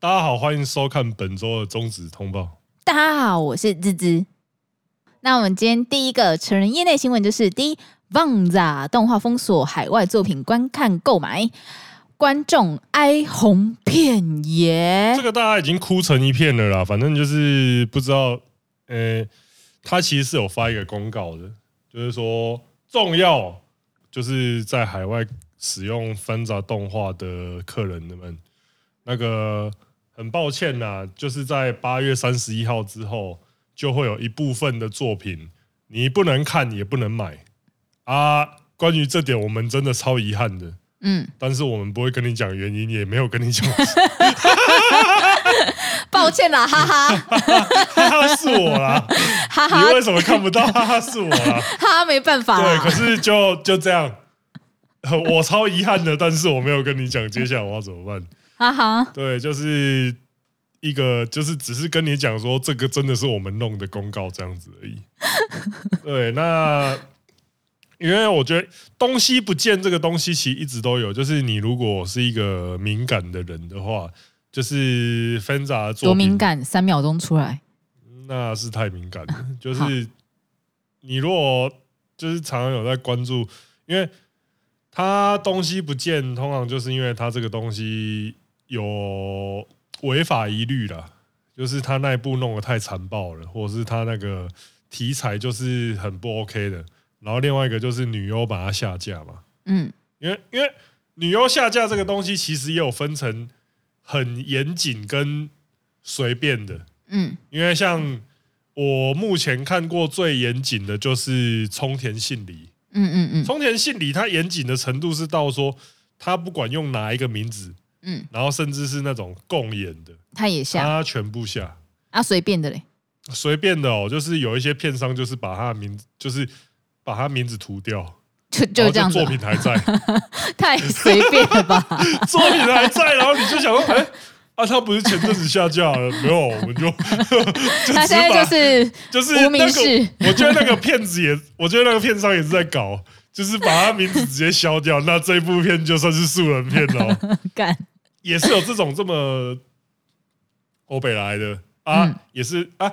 大家好，欢迎收看本周的中止通报。大家好，我是芝芝。那我们今天第一个成人业内新闻就是：第一，VANZA 动画封锁海外作品观看购买，观众哀鸿遍野。这个大家已经哭成一片了啦。反正就是不知道，呃，他其实是有发一个公告的，就是说重要就是在海外使用 VANZA 动画的客人们，那个。很抱歉呐，就是在八月三十一号之后，就会有一部分的作品你不能看也不能买啊。关于这点，我们真的超遗憾的。嗯，但是我们不会跟你讲原因，也没有跟你讲。抱歉啦，哈哈，哈哈，是我啦，哈哈，你为什么看不到？哈哈，是我啦，哈哈，没办法。对，可是就就这样，我超遗憾的，但是我没有跟你讲接下来我要怎么办。哈哈，对，就是一个，就是只是跟你讲说，这个真的是我们弄的公告这样子而已。对，那因为我觉得东西不见这个东西其实一直都有，就是你如果是一个敏感的人的话，就是 VANZA 多敏感，三秒钟出来，那是太敏感了。就是你如果就是常常有在关注，因为他东西不见，通常就是因为他这个东西。有违法疑虑啦，就是他那一部弄得太残暴了，或者是他那个题材就是很不 OK 的。然后另外一个就是女优把它下架嘛，嗯，因为因为女优下架这个东西其实也有分成很严谨跟随便的，嗯，因为像我目前看过最严谨的就是冲田信里，嗯嗯嗯，冲田信里它严谨的程度是到说他不管用哪一个名字。嗯，然后甚至是那种共演的，他也下，他全部下。啊，随便的嘞，随便的哦，就是有一些片商就是把他的名字，就是把他名字涂掉，就就这样，作品还在，太随便了吧？作品还在，然后你就想说，哎，啊，他不是前阵子下架了？没有，我们就，就他现在就是就是无名氏，我觉得那个骗子也，我觉得那个片商也是在搞。就是把他名字直接消掉，那这部片就算是素人片哦。干，也是有这种这么欧北来的啊，嗯、也是啊，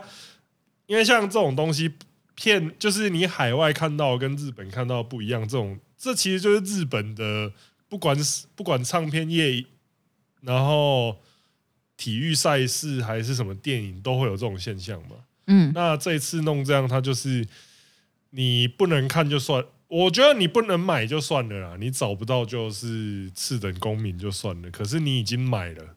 因为像这种东西片，就是你海外看到跟日本看到不一样，这种这其实就是日本的，不管是不管唱片业，然后体育赛事还是什么电影，都会有这种现象嘛。嗯，那这一次弄这样，它就是你不能看就算。我觉得你不能买就算了啦，你找不到就是次等公民就算了。可是你已经买了，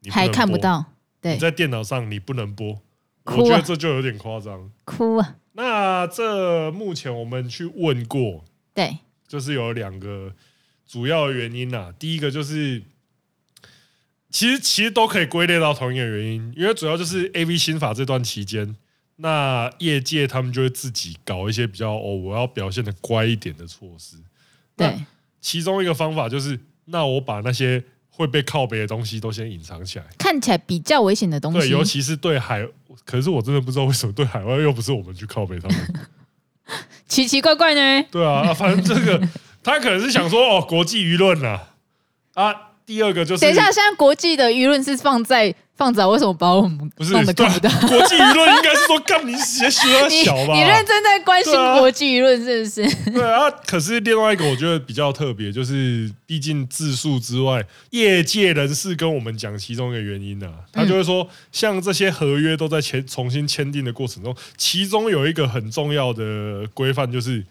你还看不到。对，你在电脑上你不能播，我觉得这就有点夸张。哭啊！那这目前我们去问过，对，就是有两个主要的原因啦。第一个就是，其实其实都可以归类到同一个原因，因为主要就是 AV 新法这段期间。那业界他们就会自己搞一些比较哦，我要表现的乖一点的措施。对，其中一个方法就是，那我把那些会被靠北的东西都先隐藏起来，看起来比较危险的东西。对，尤其是对海，可是我真的不知道为什么对海外又不是我们去靠北他们，奇奇怪怪呢？对啊，反正这个 他可能是想说哦，国际舆论啊啊。第二个就是，等一下，现在国际的舆论是放在。放着为什么把我们弄得看不到？国际舆论应该是说，干你写写的小吧？你认真在关心国际舆论是不是？对啊。可是另外一个我觉得比较特别，就是毕竟字数之外，业界人士跟我们讲其中一个原因啊，他就会说，像这些合约都在签重新签订的过程中，其中有一个很重要的规范，就是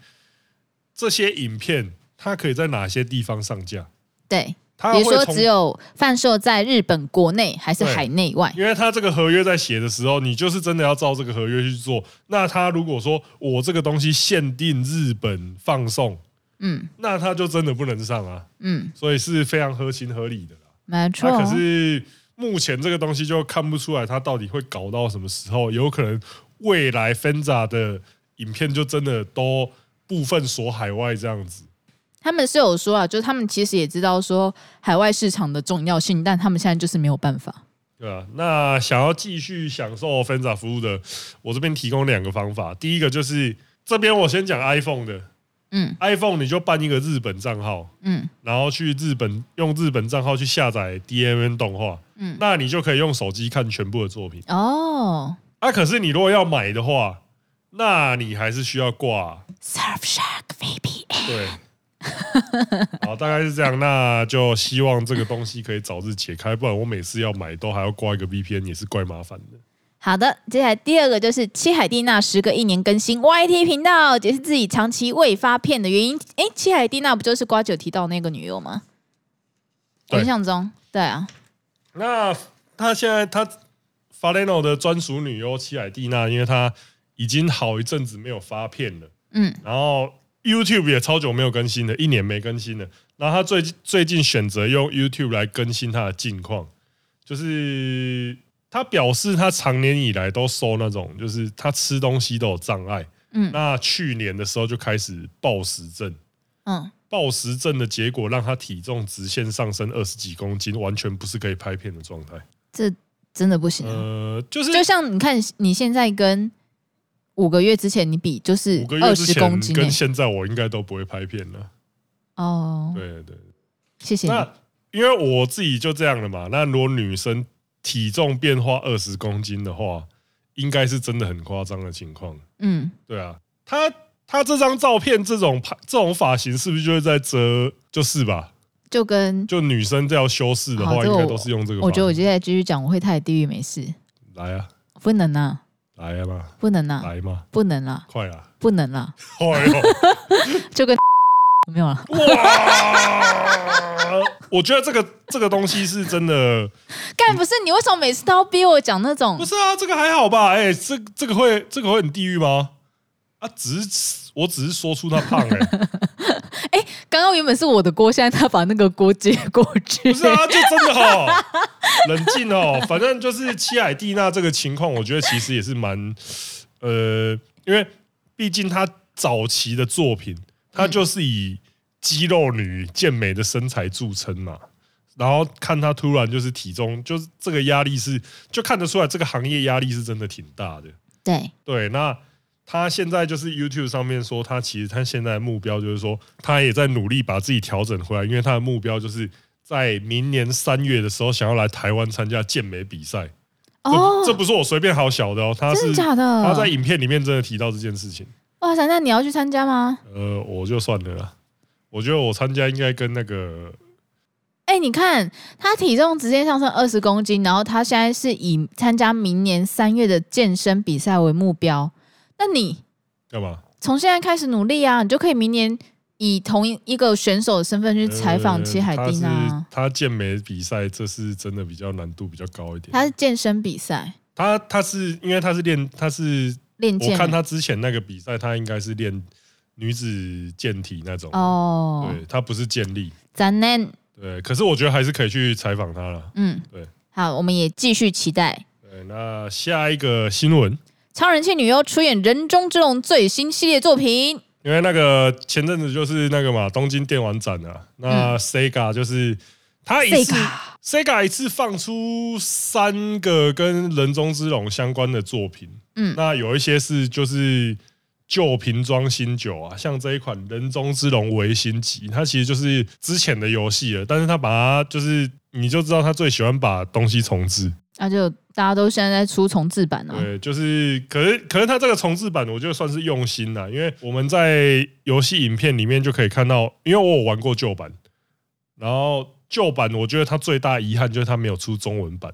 这些影片它可以在哪些地方上架？对。比如说，只有贩售在日本国内还是海内外？因为他这个合约在写的时候，你就是真的要照这个合约去做。那他如果说我这个东西限定日本放送，嗯，那他就真的不能上啊，嗯，所以是非常合情合理的啦。没错。可是目前这个东西就看不出来，他到底会搞到什么时候？有可能未来 Fenza 的影片就真的都部分锁海外这样子。他们是有说啊，就是他们其实也知道说海外市场的重要性，但他们现在就是没有办法。对啊，那想要继续享受 Fenza 服务的，我这边提供两个方法。第一个就是这边我先讲 iPhone 的，嗯，iPhone 你就办一个日本账号，嗯然后去日本用日本账号去下载 DMM 动画，嗯，那你就可以用手机看全部的作品。哦啊，可是你如果要买的话，那你还是需要挂。，Surfshark VPN，对，好，大概是这样。那就希望这个东西可以早日解开，不然我每次要买都还要挂一个 VPN，也是怪麻烦的。好的，接下来第二个就是七海蒂娜时隔一年更新 YT 频道，解释自己长期未发片的原因。哎，七海蒂娜不就是瓜九提到那个女优吗？印象中，对啊，那他现在他 Faleno 的专属女优七海蒂娜，因为她已经好一阵子没有发片了，嗯然后 YouTube 也超久没有更新了，一年没更新了。然后他最最近选择用 YouTube 来更新他的近况，就是他表示他常年以来都受那种，就是他吃东西都有障碍。嗯那去年的时候就开始暴食症，嗯，暴食症的结果让他体重直线上升二十几公斤，完全不是可以拍片的状态。这真的不行啊。呃，就是就像你看，你现在跟五个月之前你比，就是五个月二之前十公斤、欸、跟现在，我应该都不会拍片了。哦。对对，谢谢你。那因为我自己就这样了嘛。那如果女生体重变化二十公斤的话，应该是真的很夸张的情况。嗯，对啊，她她这张照片这种拍这种发型是不是就是在遮？就是吧？就跟就女生这样修饰的话，这应该都是用这个发型。我觉得我接下来继续讲，我会太地狱没事，来啊，不能啊，来啊嘛，不能啊，来嘛，不能啊，快啊！不能啊，哎呦！就跟 没有了。哇！我觉得这个这个东西是真的，干不是你为什么每次都要逼我讲那种不？是啊，这个还好吧？哎、这这个会这个会很地狱吗？啊，只是我只是说出他胖哎、刚刚原本是我的锅，现在他把那个锅接过去。不是啊，就真的哦，冷静哦。反正就是七海蒂娜这个情况，我觉得其实也是蛮呃，因为毕竟她早期的作品，她就是以肌肉女健美的身材著称嘛。然后看她突然就是体重，就是这个压力是就看得出来，这个行业压力是真的挺大的。对，对，那他现在就是 YouTube 上面说，他其实他现在的目标就是说，他也在努力把自己调整回来，因为他的目标就是在明年三月的时候想要来台湾参加健美比赛。哦，这不是我随便好小的哦，他是真的假的？他在影片里面真的提到这件事情。哇塞，那你要去参加吗？呃，我就算了啦，我觉得我参加应该跟那个哎、你看他体重直接上升二十公斤，然后他现在是以参加明年三月的健身比赛为目标。那你干嘛？从现在开始努力啊，你就可以明年以同一个选手的身份去采访齐海蒂娜啊。他健美比赛，这是真的比较难度比较高一点。他是健身比赛，他他是因为他是练他是练健我看他之前那个比赛，他应该是练女子健体那种。哦，对，他不是健力。咱嫩，对，可是我觉得还是可以去采访他了。嗯，对，好，我们也继续期待对，那下一个新闻，超人气女优出演《人中之龙》最新系列作品。因为那个前阵子就是那个嘛，东京电玩展啊，那嗯。Sega 就是他一次 Sega Sega 一次放出三个跟人中之龙相关的作品，嗯。那有一些是就是旧瓶装新酒啊，像这一款人中之龙维新集，它其实就是之前的游戏了，但是它把它就是你就知道他最喜欢把东西重置，那、就大家都现在在出重制版哦。对，就是可是可是他这个重置版，我觉得算是用心了，因为我们在游戏影片里面就可以看到，因为我有玩过旧版，然后旧版我觉得它最大遗憾就是它没有出中文版，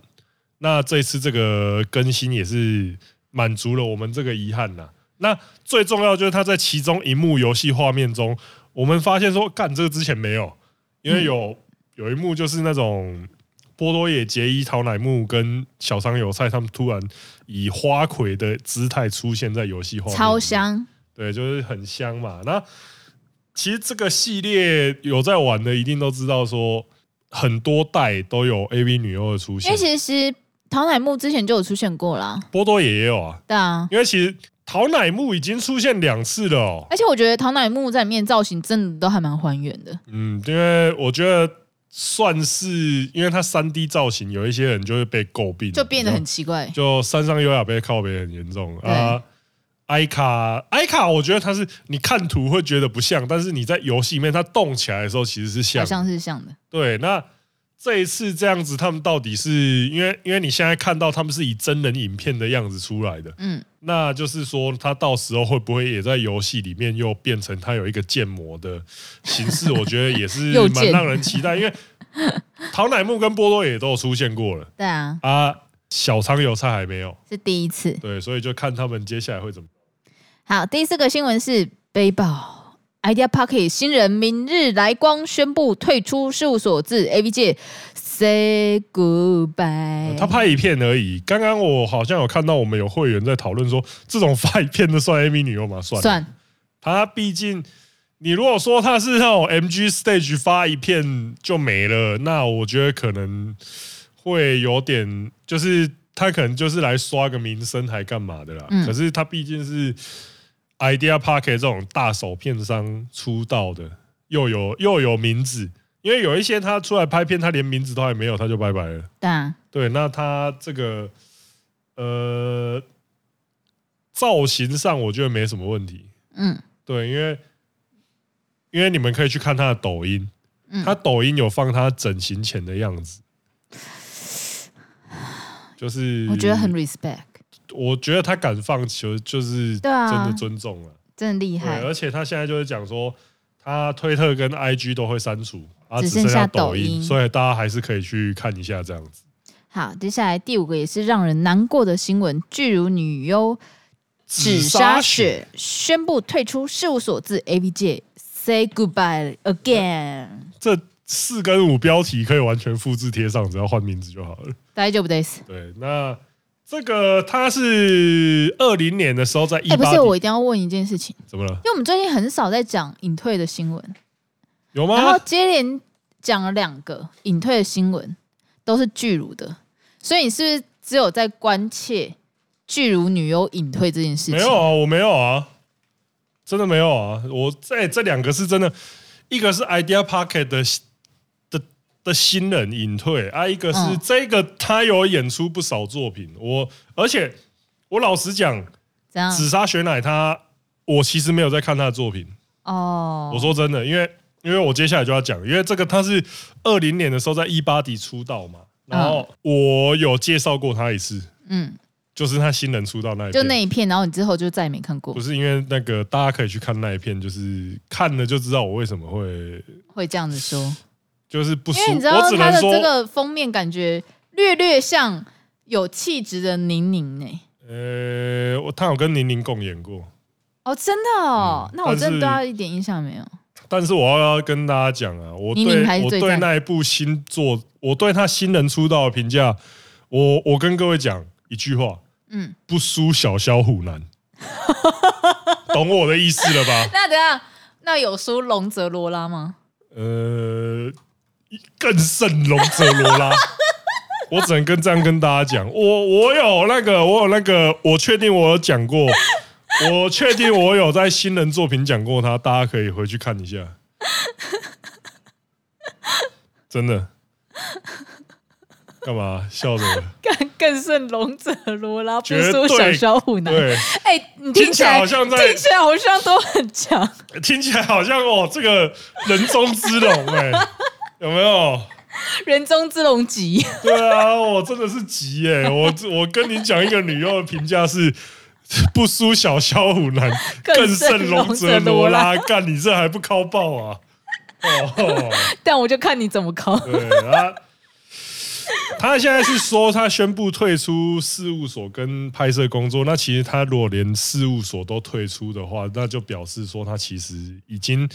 那这次这个更新也是满足了我们这个遗憾呐。那最重要就是它在其中一幕游戏画面中，我们发现说，干这个之前没有，因为有有一幕就是那种。波多野结衣、桃乃木跟小仓有菜，他们突然以花魁的姿态出现在游戏画面，超香。对，就是很香嘛。那其实这个系列有在玩的，一定都知道说很多代都有 AV 女优的出现因为。其实桃乃木之前就有出现过啦。波多野也有啊，对啊，因为其实桃乃木已经出现两次了哦。而且我觉得桃乃木在里面造型真的都还蛮还原的。嗯，因为我觉得算是，因为它三 D 造型，有一些人就会被诟病，就变得很奇怪。就山上优雅被靠北很严重啊。艾卡，艾卡，我觉得它是你看图会觉得不像，但是你在游戏里面它动起来的时候其实是像，好像是像的。对，那这一次这样子，他们到底是因为因为你现在看到他们是以真人影片的样子出来的，嗯，那就是说他到时候会不会也在游戏里面又变成他有一个建模的形式？我觉得也是 蛮让人期待，因为 桃乃木跟波多野都有出现过了，对啊，啊，小仓油菜还没有，是第一次，对，所以就看他们接下来会怎么。好，第四个新闻是背包 Idea Pocket 新人明日来光宣布退出事务所，自 AV 界 say goodbye。他拍一片而已。刚刚我好像有看到我们有会员在讨论说，这种发一片的算 AV 女优吗？算。算。他毕竟，你如果说他是那种 MG Stage 发一片就没了，那我觉得可能会有点，就是他可能就是来刷个名声还干嘛的啦。嗯、可是他毕竟是。Idea Pocket 这种大手片商出道的，又有又有名字，因为有一些他出来拍片，他连名字都还没有，他就拜拜了。对啊，对，那他这个呃造型上，我觉得没什么问题。嗯，对，因为因为你们可以去看他的抖音，他抖音有放他整形前的样子，就是我觉得很 respect。我觉得他敢放球，就是真的尊重了，真的厉害。而且他现在就是讲说，他推特跟 IG 都会删除，啊，只剩下抖音，抖音，所以大家还是可以去看一下这样子。好，接下来第五个也是让人难过的新闻：巨乳女优紫砂雪宣布退出事务所，自 AV 界 say goodbye again。这四跟五标题可以完全复制贴上，只要换名字就好了。大丈夫です。对，那。这个他是二零年的时候在一八，不是，我一定要问一件事情，怎么了？因为我们最近很少在讲隐退的新闻，有吗？然后接连讲了两个隐退的新闻，都是巨乳的，所以你是不是只有在关切巨乳女优隐退这件事情？没有啊，我没有啊，真的没有啊，我在这两个是真的，一个是 Idea Pocket 的。的新人隐退。啊，一个是这个他有演出不少作品，我而且我老实讲，紫砂雪乃他，我其实没有在看他的作品。哦。我说真的，因为因为我接下来就要讲，因为这个他是二零年的时候在 E-body 出道嘛，然后我有介绍过他一次，嗯，就是他新人出道那一片，就那一片，然后你之后就再也没看过，不是因为那个大家可以去看那一片，就是看了就知道我为什么会会这样子说。就是不，因为你知道他的这个封面感觉略略像有气质的宁宁呢。呃，我他有跟宁宁共演过哦，真的哦，那我真的对他一点印象没有。但是我要要跟大家讲啊，我对我对那一部新作，我对他新人出道的评价，我我跟各位讲一句话，嗯，不输小萧虎男，懂我的意思了吧？那等下，那有输龙泽罗拉吗？呃。更胜龙泽罗拉，我只能跟这样跟大家讲，我我有那个，我有那个，我确定我有讲过，我确定我有在新人作品讲过他，大家可以回去看一下，真的，干嘛？笑着？更更胜龙泽罗拉，不输小小虎男。对，哎、欸，你听起来好像在，听起来好像都很强，听起来好像哦，这个人中之龙哎。有没有人中之龙急？对啊，我真的是急耶、欸！我我跟你讲一个女优的评价是不输小萧虎男，更胜龙泽罗拉。干你这还不靠爆啊？哦，但我就看你怎么靠。对啊，他现在是说他宣布退出事务所跟拍摄工作。那其实他如果连事务所都退出的话，那就表示说他其实已经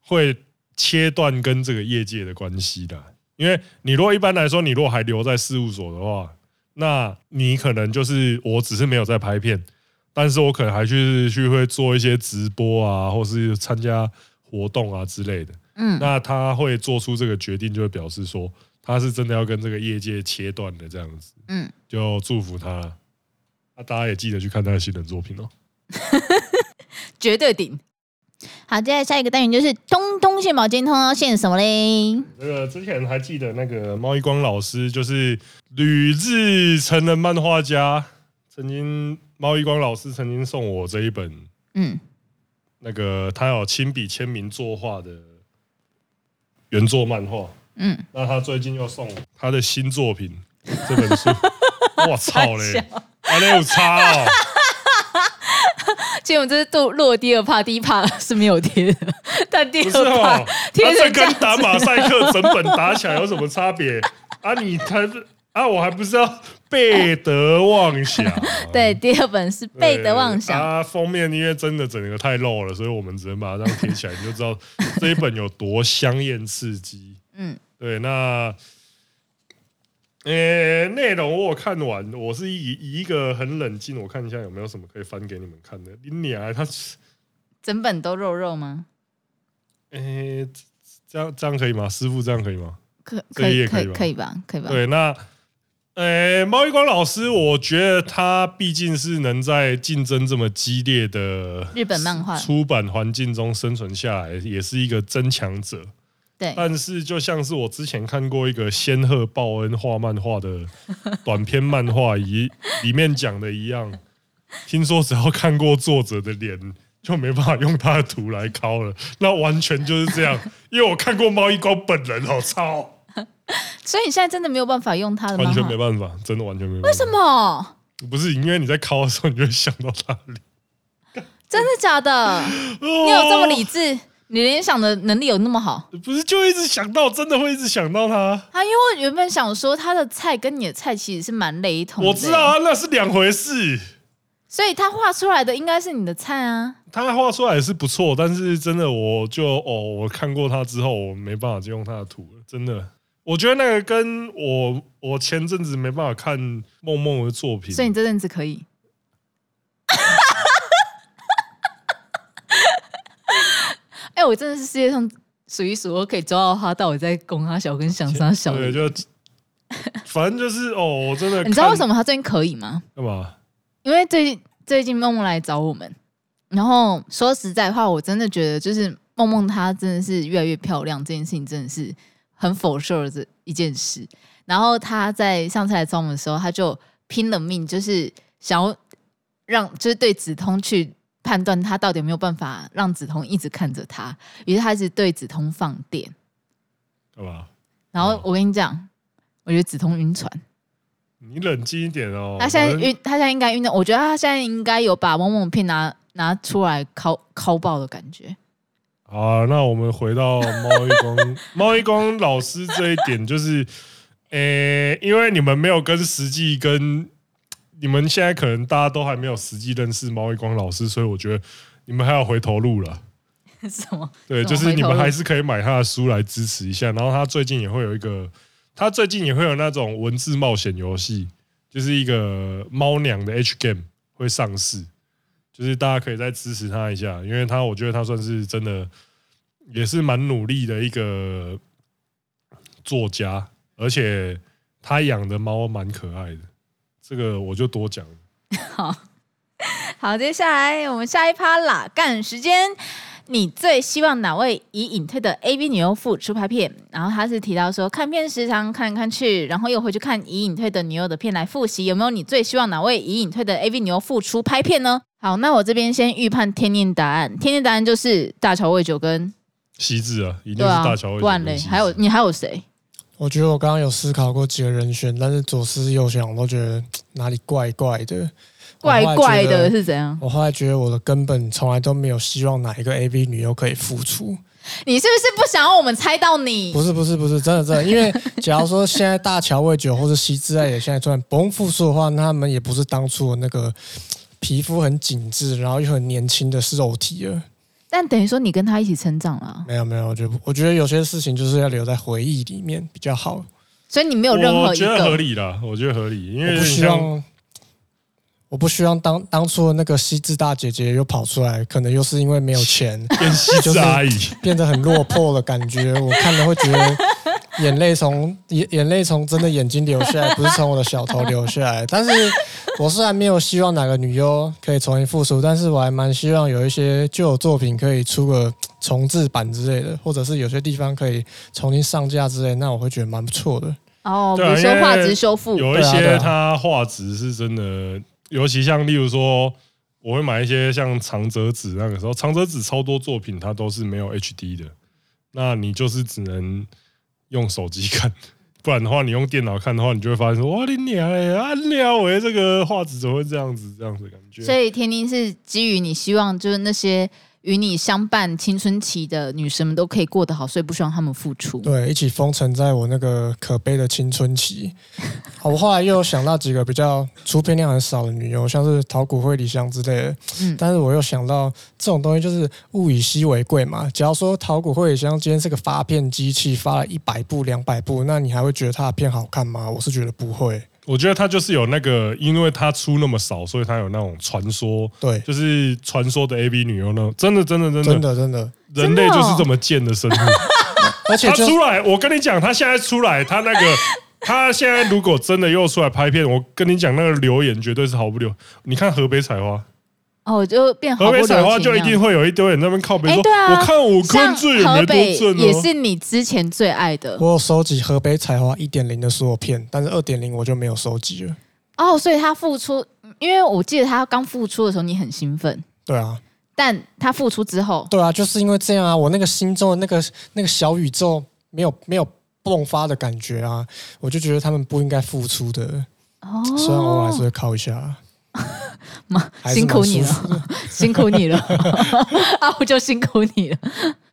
会。切断跟这个业界的关系的，因为你如果一般来说，你如果还留在事务所的话，那你可能就是我只是没有在拍片，但是我可能还去去会做一些直播啊，或是参加活动啊之类的。嗯，那他会做出这个决定，就会表示说他是真的要跟这个业界切断的这样子。嗯，就祝福他。那大家也记得去看他的新人作品哦，绝对顶。好，接下来下一个单元就是通通献宝，今天通要献什么嘞？那个之前还记得那个猫一光老师，就是旅日成人漫画家曾经猫一光老师曾经送我这一本，嗯，那个他有亲笔签名作画的原作漫画，嗯，那他最近又送他的新作品这本书，我操嘞，还有差哦。其实我们这是录录的第二趴，第一趴是没有贴的，但第二趴贴的跟打马赛克整本打起来有什么差别 啊？你才啊，我还不知道背德妄想？对，第二本是背德妄想。啊，封面因为真的整个太露了，所以我们只能把它这样贴起来，你就知道这一本有多香艳刺激。嗯，对，那。呃，内容我看完，我是以以一个很冷静，我看一下有没有什么可以翻给你们看的。你娘，他 整本都肉肉吗？呃，这样这样可以吗？师傅这样可以吗？可可以可以可以吧？可以吧？对，那呃，猫一光老师，我觉得他毕竟是能在竞争这么激烈的日本漫画出版环境中生存下来，也是一个增强者。对，但是就像是我之前看过一个仙鹤报恩画漫画的短篇漫画一里面讲的一样，听说只要看过作者的脸，就没办法用他的图来拷了。那完全就是这样，因为我看过猫一光本人，好操！所以你现在真的没有办法用他的，完全没办法，真的完全没办法。为什么？不是因为你在拷的时候，你就会想到他的脸。真的假的？你有这么理智？你联想的能力有那么好？不是，就一直想到，真的会一直想到他。他因为我原本想说，他的菜跟你的菜其实是蛮雷同的。我知道啊，那是两回事。所以他画出来的应该是你的菜啊。他画出来也是不错，但是真的，我就哦，我看过他之后，我没办法就用他的图了。真的，我觉得那个跟我我前阵子没办法看梦梦的作品，所以你这阵子可以。哎、欸，我真的是世界上数一数二可以抓到他到底在攻他小跟想杀小。对，就 反正就是哦，我真的。你知道为什么他最近可以吗？干嘛？因为最近最近梦梦来找我们，然后说实在话，我真的觉得就是梦梦她真的是越来越漂亮，这件事情真的是很 for sure 的一件事。然后他在上次来找我们的时候，他就拼了命，就是想要让就是对子通去。判断他到底有没有办法让子通一直看着他，于是他一直对子通放电，干嘛？然后我跟你讲，我觉得子通晕船。你冷静一点哦。他现在晕，他现在应该晕的。我觉得他现在应该有把某某片拿拿出来敲敲爆的感觉。好啊，那我们回到猫一光，猫一光老师这一点就是，诶、欸，因为你们没有跟实际跟。你们现在可能大家都还没有实际认识毛一光老师，所以我觉得你们还要回头路了。什么？对，就是你们还是可以买他的书来支持一下。然后他最近也会有一个，他最近也会有那种文字冒险游戏，就是一个猫娘的 H game 会上市，就是大家可以再支持他一下，因为他我觉得他算是真的也是蛮努力的一个作家，而且他养的猫蛮可爱的。这个我就多讲。好 好，接下来我们下一趴啦，干时间。你最希望哪位已隐退的 AV 女优复出拍片？然后他是提到说，看片时常看来看去，然后又回去看已隐退的女优的片来复习。有没有你最希望哪位已隐退的 AV 女优复出拍片呢？好，那我这边先预判天念答案。天念答案就是大乔未久跟西智啊，一定是大乔未久。不然嘞，还有你还有谁？我觉得我刚刚有思考过几个人选，但是左思右想，我都觉得 哪里怪怪的。怪怪的是怎样？我后来觉得我的根本从来都没有希望哪一个 AV 女优可以复出。你是不是不想让我们猜到你？不是不是不是，真的真的，因为 假如说现在大乔未久或者希之爱也现在突然嘣复出的话，那他们也不是当初的那个皮肤很紧致，然后又很年轻的肉体了。但等于说你跟他一起成长了？没有没有，我觉得我觉得有些事情就是要留在回忆里面比较好。所以你没有任何一个，我觉得合理啦，我觉得合理，因为我不希望，我不希望当当初的那个西子大姐姐又跑出来，可能又是因为没有钱，变希智阿姨，变得很落魄的感觉，我看了会觉得。眼泪从眼眼泪从真的眼睛流下来，不是从我的小头流下来。但是 我虽然没有希望哪个女优可以重新复出，但是我还蛮希望有一些旧有作品可以出个重制版之类的，或者是有些地方可以重新上架之类，那我会觉得蛮不错的。哦，比如说画质修复，有一些它画质是真的尤其像例如说，我会买一些像长泽子那个时候，长泽子超多作品它都是没有 HD 的，那你就是只能用手机看，不然的话你用电脑看的话，你就会发现说哇你娘哎啊鸟哎这个画质怎么会这样子这样子感觉？所以天丁是基于你希望就是那些。与你相伴青春期的女生们都可以过得好，所以不希望他们付出。对，一起封存在我那个可悲的青春期。好，我后来又想到几个比较出片量很少的女优，像是桃谷惠里香之类的。嗯，但是我又想到这种东西就是物以稀为贵嘛。假如说桃谷惠里香今天是个发片机器，发了一百部、两百部，那你还会觉得她的片好看吗？我是觉得不会。我觉得他就是有那个，因为他出那么少，所以他有那种传说，对，就是传说的 A B 女优那种，真的，真的，真的，真的，真的，人类就是这么贱的生物。而且他出来，我跟你讲，他现在出来，他那个，他现在如果真的又出来拍片，我跟你讲，那个留言绝对是毫不留。你看河北采花。哦，就变河北采花，就一定会有一堆人在那边靠北说，啊、我看我坤最也没多正、哦、也是你之前最爱的。我有收集河北采花一点零的所有片，但是二点零我就没有收集了。哦，所以他复出，因为我记得他刚复出的时候，你很兴奋。对啊，但他复出之后，对啊，就是因为这样啊，我那个心中的那个那个小宇宙没有没有迸发的感觉啊，我就觉得他们不应该复出的。哦，虽然偶尔还是会靠一下。辛苦你了，辛苦你了，啊，我就辛苦你了。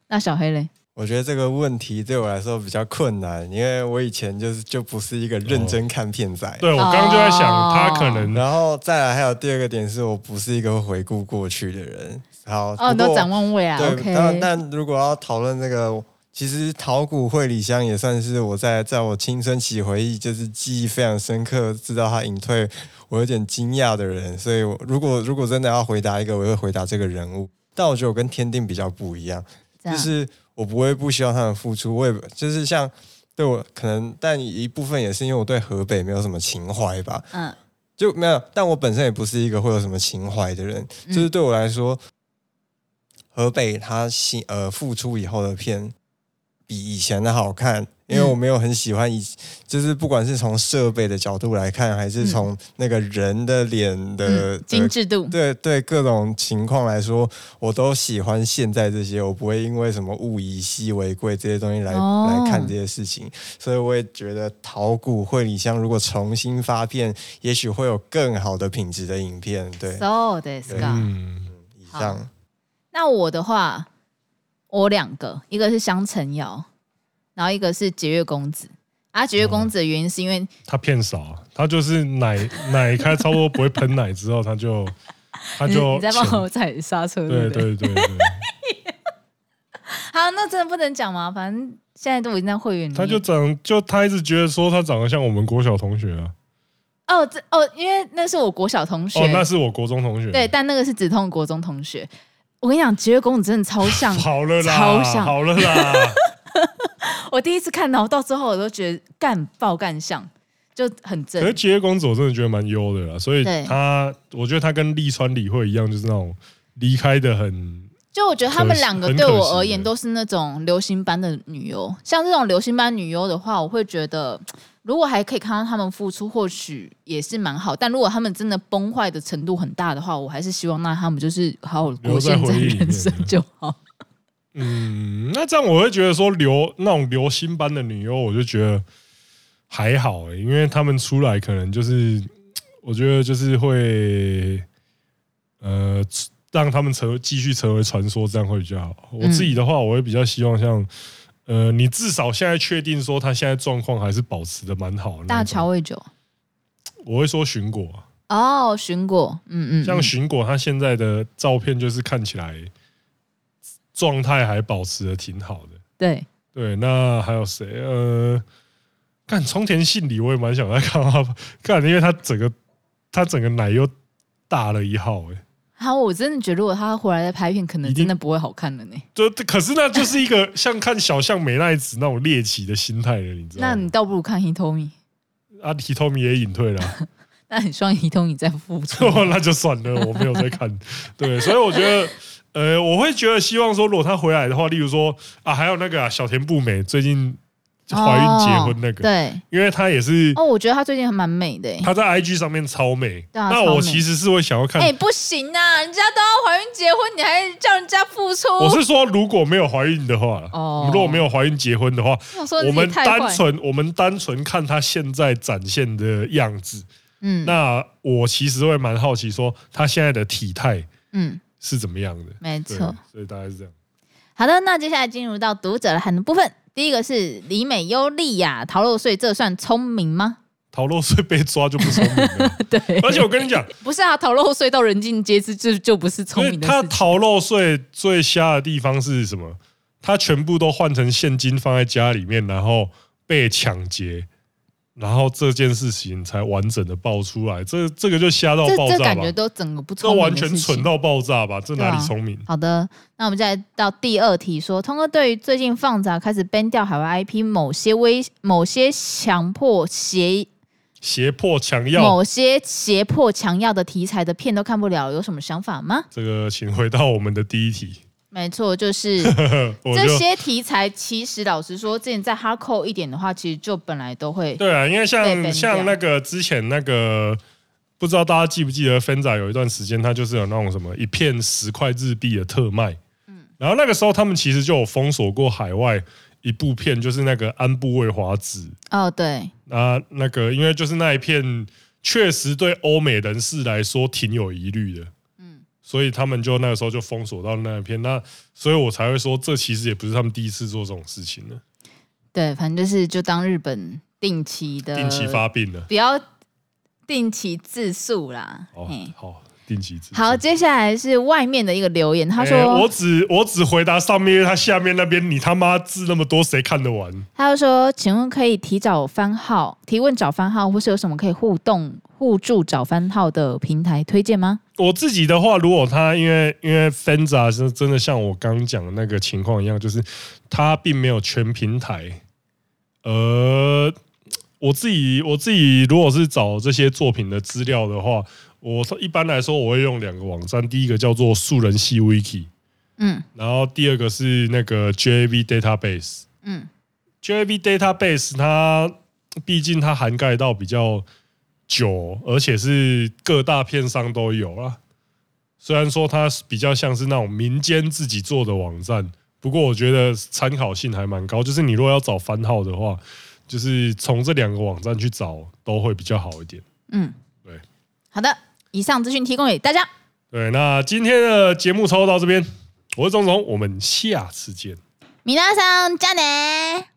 那小黑嘞？我觉得这个问题对我来说比较困难，因为我以前就是就不是一个认真看片仔。哦、对，我刚刚就在想，他可能，然后再来还有第二个点是我不是一个会回顾过去的人。好，哦，都展望未来。对，OK。但但如果要讨论这个，其实桃谷惠里香也算是我在在我青春期回忆就是记忆非常深刻，知道他隐退。我有点惊讶的人，所以我如果如果真的要回答一个，我会回答这个人物。但我觉得我跟天定比较不一样，就是我不会不希望他们付出，我也就是像对我可能，但一部分也是因为我对河北没有什么情怀吧，嗯，就没有。但我本身也不是一个会有什么情怀的人，就是对我来说，河北他新呃复出以后的片比以前的好看。因为我没有很喜欢以，就是不管是从设备的角度来看，还是从那个人的脸的精致度，对对各种情况来说，我都喜欢现在这些。我不会因为什么物以稀为贵这些东西来来看这些事情，所以我也觉得桃谷惠里香如果重新发片，也许会有更好的品质的影片。对，so this guy，嗯，以上。那我的话，我两个，一个是香橙瑶。然后一个是节约公子，啊，节约公子的原因是因为、嗯、他骗少，他就是奶 奶开差不多不会喷奶之后，他就 他就你，你在帮我踩刹车，对对对对。好，那真的不能讲吗？反正现在都已经在会员里。他就长，就他一直觉得说他长得像我们国小同学啊。哦，这哦，因为那是我国小同学，哦，那是我国中同学，对，但那个是止痛国中同学。我跟你讲，节约公子真的超像，好了啦，超像，好了啦。我第一次看到，到之后我都觉得干爆干像，就很正。可是节约公子我真的觉得蛮优的啦，所以他，我觉得他跟立川理惠一样，就是那种离开的很。就我觉得他们两个对我而言都是那种流星般的女优，像这种流星般女优的话，我会觉得如果还可以看到他们付出，或许也是蛮好。但如果他们真的崩坏的程度很大的话，我还是希望那他们就是好好过现在人生就好。嗯，那这样我会觉得说流那种流星般的女优，我就觉得还好欸，因为他们出来可能就是，我觉得就是会，呃，让他们成为继续成为传说，这样会比较好。我自己的话，我会比较希望像，呃，你至少现在确定说他现在状况还是保持的蛮好的。大乔未酒，我会说寻果哦，寻果，嗯嗯，像寻果他现在的照片就是看起来。状态还保持的挺好的，对对，那还有谁？呃，看冲田信里，我也蛮想再看 他看，因为他整个他整个奶又大了一号，哎，好，我真的觉得如果他回来再拍片，可能真的不会好看了呢。就可是那就是一个像看小象美奈子那种猎奇的心态了，你知道？那你倒不如看 Hitomi，啊，Hitomi 也隐退了，那你双 Hitomi 再复出，那就算了，我没有在看。对，所以我觉得。呃，我会觉得希望说，如果他回来的话，例如说啊，还有那个、啊、小田步美最近怀孕结婚那个，对，因为她也是哦，我觉得她最近还蛮美的，她在 IG 上面超美。啊那我其实是会想要看，哎，不行啊，人家都要怀孕结婚，你还叫人家付出？我是说，如果没有怀孕的话，哦，如果没有怀孕结婚的话，我们单纯我们单纯看她现在展现的样子，嗯，那我其实会蛮好奇，说她现在的体态，嗯，是怎么样的？没错，所以大概是这样。好的，那接下来进入到读者函的部分。第一个是李美优利亚逃漏税，这算聪明吗？逃漏税被抓就不聪明了。对，而且我跟你讲，不是啊，逃漏税到人尽皆知，就就不是聪明的。他逃漏税最瞎的地方是什么？他全部都换成现金放在家里面，然后被抢劫。然后这件事情才完整的爆出来，这这个就瞎到爆炸吧？这感觉都整个不聪明，这完全蠢到爆炸吧？这哪里聪明？好的，那我们再来到第二题，说通哥对于最近放杂开始 ban 掉海外 IP，某些威某些强迫胁胁迫强要某些胁迫强要的题材的片都看不了，有什么想法吗？这个请回到我们的第一题。没错，就是 这些题材。其实老实说，之前在 hardcore 一点的话，其实就本来都会。对啊，因为像像那个之前那个，不知道大家记不记得，Fenza 有一段时间，他就是有那种什么一片十块日币的特卖。嗯。然后那个时候，他们其实就有封锁过海外一部片，就是那个安部未华子。哦，对。啊，那个因为就是那一片，确实对欧美人士来说挺有疑虑的。所以他们就那个时候就封锁到那一片，那所以我才会说，这其实也不是他们第一次做这种事情了。对，反正就是就当日本定期的定期发病了，不要定期自诉啦。哦，好。定期好，接下来是外面的一个留言，他说：“欸、我只我只回答上面，因为他下面那边你他妈字那么多，谁看得完？”他就说：“请问可以提早番号提问找番号，或是有什么可以互动互助找番号的平台推荐吗？”我自己的话，如果他因为因为 Fenza 是真的像我刚刚讲的那个情况一样，就是他并没有全平台。呃，我自己我自己如果是找这些作品的资料的话。我一般来说，我会用两个网站，第一个叫做素人系 Wiki，嗯，然后第二个是那个 JAV Database，嗯，JAV Database 它毕竟它涵盖到比较久，而且是各大片商都有啦。虽然说它比较像是那种民间自己做的网站，不过我觉得参考性还蛮高。就是你如果要找番号的话，就是从这两个网站去找都会比较好一点。嗯，对，好的。以上资讯提供给大家。对，那今天的节目抽到这边，我是钟总，我们下次见。米娜桑加内。